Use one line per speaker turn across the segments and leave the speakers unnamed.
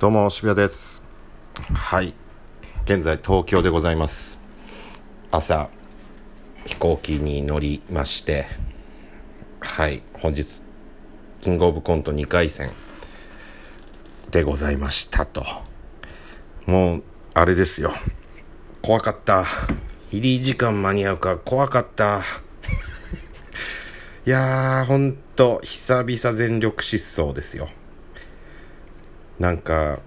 どうも渋谷です。はい。現在東京でございます。朝飛行機に乗りましてはい。本日キングオブコント2回戦でございましたと。もうあれですよ。怖かった。入り時間間に合うか怖かった。いやーほんと久々全力疾走ですよ。なんか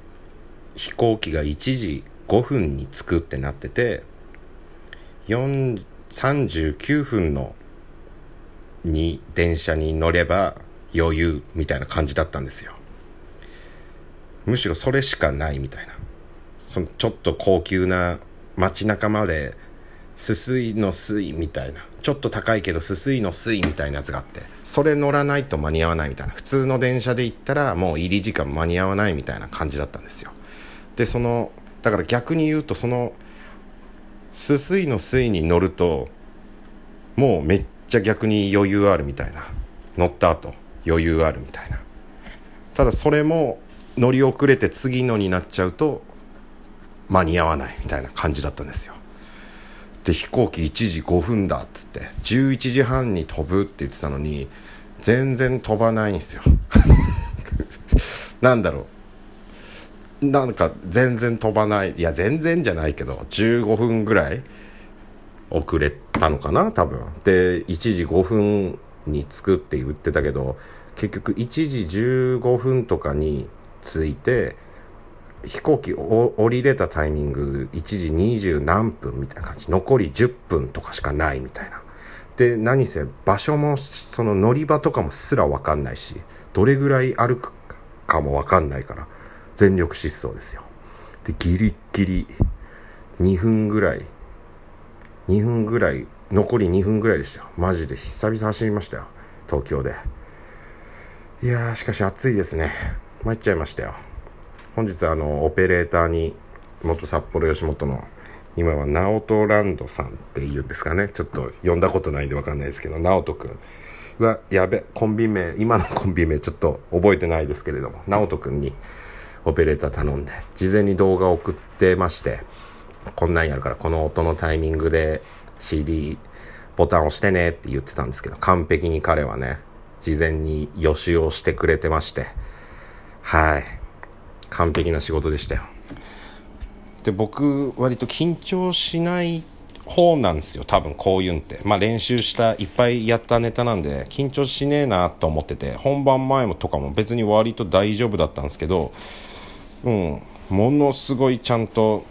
飛行機が1時5分に着くってなってて39分のに電車に乗れば余裕みたいな感じだったんですよ。むしろそれしかないみたいな。そのちょっと高級な街中まですすいの水みたいな。ちょっと高いけどすすいの水みたいなやつがあってそれ乗らないと間に合わないみたいな普通の電車で行ったらもう入り時間間に合わないみたいな感じだったんですよ。でそのだから逆に言うとそのすすいの水に乗るともうめっちゃ逆に余裕あるみたいな。乗った後余裕あるみたいな。ただそれも乗り遅れて次のになっちゃうと間に合わないみたいな感じだったんですよ。で飛行機1時5分だっつって11時半に飛ぶって言ってたのに全然飛ばないんですよ。なんだろう。なんか全然飛ばない。いや全然じゃないけど15分ぐらい遅れたのかな多分。で1時5分に着くって言ってたけど結局1時15分とかに着いて飛行機を降りれたタイミング1時20何分みたいな感じ。残り10分とかしかないみたいな。で何せ場所もその乗り場とかもすら分かんないしどれぐらい歩くかも分かんないから全力疾走ですよ。でギリッギリ2分ぐらい2分ぐらい残り2分ぐらいでしたよ。マジで久々走りましたよ。東京で。いやーしかし暑いですね。参っちゃいましたよ。本日あのオペレーターに元札幌吉本の今は直人ランドさんっていうんですかね。ちょっと呼んだことないんで分かんないですけど直人くんはやべコンビ名今のコンビ名ちょっと覚えてないですけれども直人くんにオペレーター頼んで事前に動画を送ってましてこんなんやるからこの音のタイミングで CD ボタン押してねって言ってたんですけど完璧に彼はね事前に予習をしてくれてまして。はい。完璧な仕事でしたよ。で僕割と緊張しない方なんですよ多分こういうんって。まあ練習したいっぱいやったネタなんで緊張しねえなと思ってて本番前もとかも別に割と大丈夫だったんですけどうんものすごいちゃんと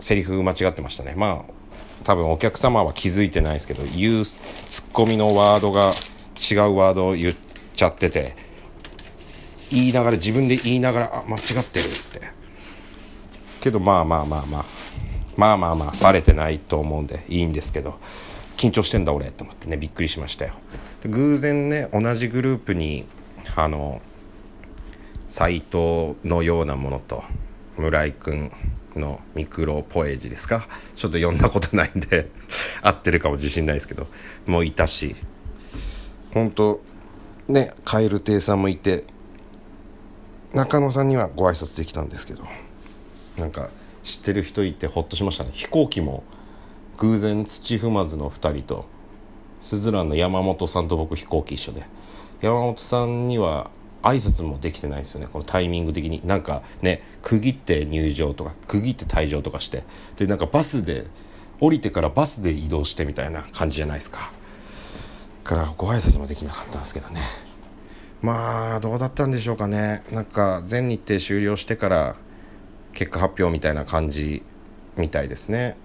セリフ間違ってましたね。まあ多分お客様は気づいてないですけど言うツッコミのワードが違うワードを言っちゃってて言いながら自分で言いながらあ間違ってるって。けどまあまあまあまあまあまあまあバレてないと思うんでいいんですけど緊張してんだ俺と思ってねびっくりしましたよ。偶然ね同じグループにあの斎藤のようなものと村井君のミクロポエジですか？ちょっと読んだことないんで合ってるかも自信ないですけどもういたし。本当ね蛙亭さんもいて中野さんにはご挨拶できたんですけどなんか知ってる人いてほっとしましたね。飛行機も偶然土踏まずの2人とすずらんの山本さんと僕飛行機一緒で。山本さんには挨拶もできてないですよね。このタイミング的に。なんかね区切って入場とか区切って退場とかして。でなんかバスで降りてからバスで移動してみたいな感じじゃないですか。からご挨拶もできなかったんですけどね。まあどうだったんでしょうかね。なんか全日程終了してから結果発表みたいな感じみたいですね。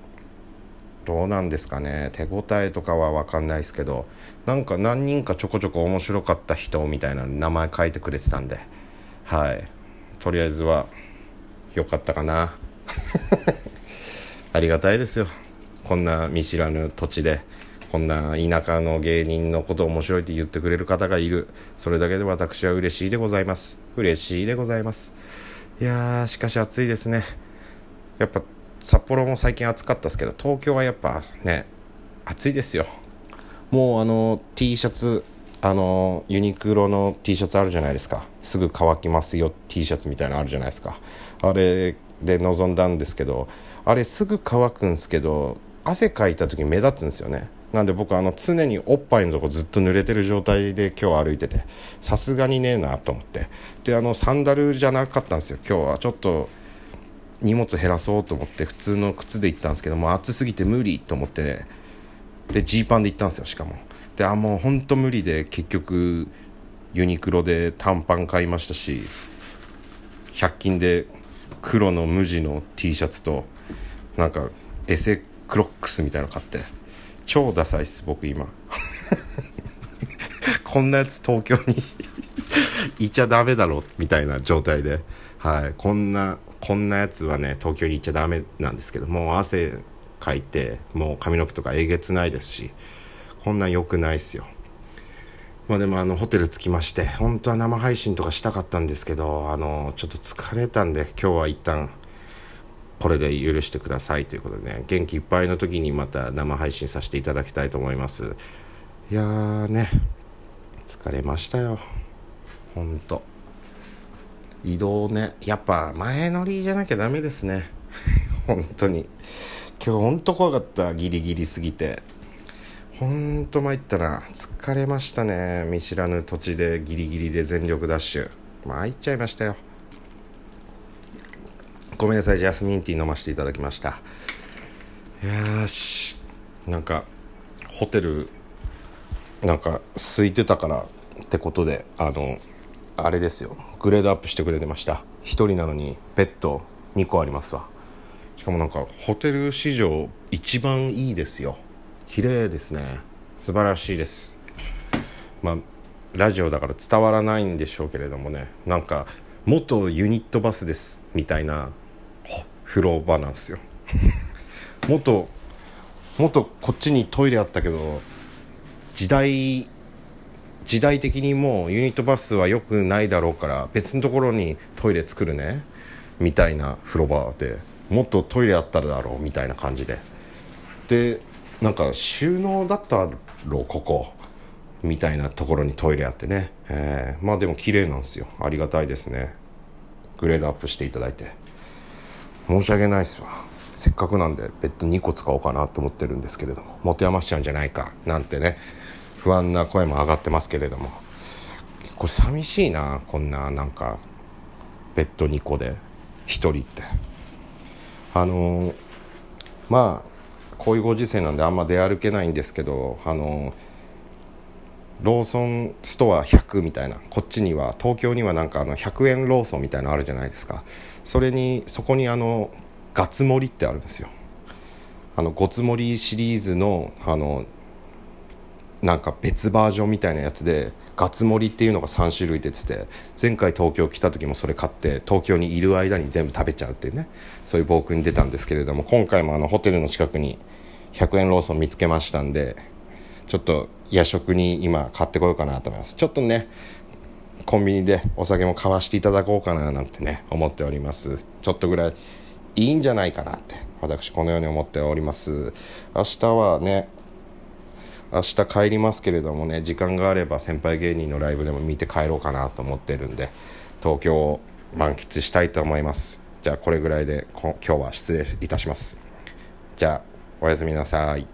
どうなんですかね。手応えとかは分かんないですけどなんか何人かちょこちょこ面白かった人みたいな名前書いてくれてたんではい。とりあえずは良かったかな。ありがたいですよ。こんな見知らぬ土地で。こんな田舎の芸人のこと面白いって言ってくれる方がいる。それだけで私は嬉しいでございます。嬉しいでございます。いやーしかし暑いですね。やっぱ札幌も最近暑かったですけど東京はやっぱね暑いですよ。もうあの T シャツあのユニクロの T シャツあるじゃないですか。すぐ乾きますよ T シャツみたいなのあるじゃないですか。あれで臨んだんですけどあれすぐ乾くんですけど汗かいた時目立つんですよね。なんで僕あの常におっぱいのとこずっと濡れてる状態で今日歩いててさすがにねえなと思って。であのサンダルじゃなかったんですよ。今日はちょっと荷物減らそうと思って普通の靴で行ったんですけども暑すぎて無理と思って、ね、でジーパンで行ったんですよしかも。であもうほんと無理で結局ユニクロで短パン買いましたし100均で黒の無地の T シャツとなんかエセクロックスみたいなの買って。超ダサいっす僕今。こんなやつ東京に いちゃダメだろみたいな状態で。はい。こんなこんなやつはね東京に行っちゃダメなんですけどもう汗かいてもう髪の毛とかえげつないですしこんなん良くないっすよ。まあでもあのホテル着きまして本当は生配信とかしたかったんですけどあのちょっと疲れたんで今日は一旦これで許してください。ということでね元気いっぱいの時にまた生配信させていただきたいと思います。いやーね疲れましたよ。ほんと。移動ねやっぱ前乗りじゃなきゃダメですね。本当に。今日ほんと怖かった。ギリギリすぎて。ほんと参ったな。疲れましたね。見知らぬ土地でギリギリで全力ダッシュ。参っちゃいましたよ。ごめんなさいジャスミンティー飲ませていただきました。よし。なんかホテルなんか空いてたからってことであのあれですよ。グレードアップしてくれてました。1人なのにベッド2個ありますわ。しかもなんかホテル史上一番いいですよ。綺麗ですね。素晴らしいです。まあラジオだから伝わらないんでしょうけれどもね。なんか元ユニットバスですみたいな風呂場なんですよ。元元こっちにトイレあったけど時代時代的にもうユニットバスは良くないだろうから別のところにトイレ作るねみたいな風呂場でもっとトイレあったらだろうみたいな感じで。でなんか収納だったろうここみたいなところにトイレあってね、えー、まあでも綺麗なんですよ。ありがたいですね。グレードアップしていただいて。申し訳ないっすわ。せっかくなんでベッド2個使おうかなと思ってるんですけれども。持て余しちゃうんじゃないかなんてね不安な声も上がってますけれども。これ寂しいなこんななんかベッド2個で1人って。あのー、まあこういうご時世なんであんま出歩けないんですけどあのローソンストア100みたいなこっちには東京にはなんかあの100円ローソンみたいなのあるじゃないですか。それにそこにあのガツ盛りってあるんですよ。あのごつ盛りシリーズのあのなんか別バージョンみたいなやつでガツ盛りっていうのが3種類出てて前回東京来た時もそれ買って東京にいる間に全部食べちゃうっていうねそういう暴君に出たんですけれども今回もあのホテルの近くに100円ローソン見つけましたんでちょっと夜食に今買ってこようかなと思います。ちょっとねコンビニでお酒も買わしていただこうかななんてね思っております。ちょっとぐらいいいんじゃないかなって私このように思っております。明日はね明日帰りますけれどもね時間があれば先輩芸人のライブでも見て帰ろうかなと思ってるんで東京を満喫したいと思います。じゃあこれぐらいで今日は失礼いたします。じゃあおやすみなさい。